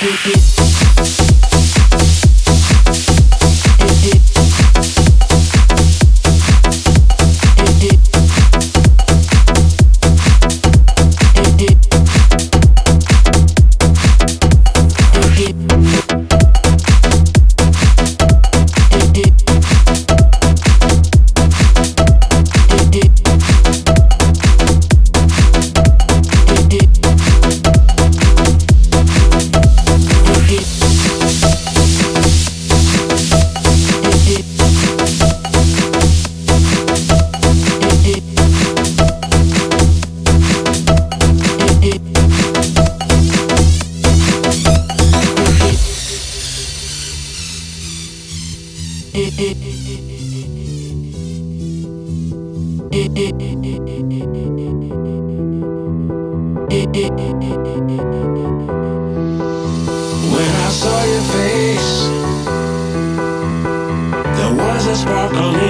Thank you. When I saw your face, there was a sparkle in.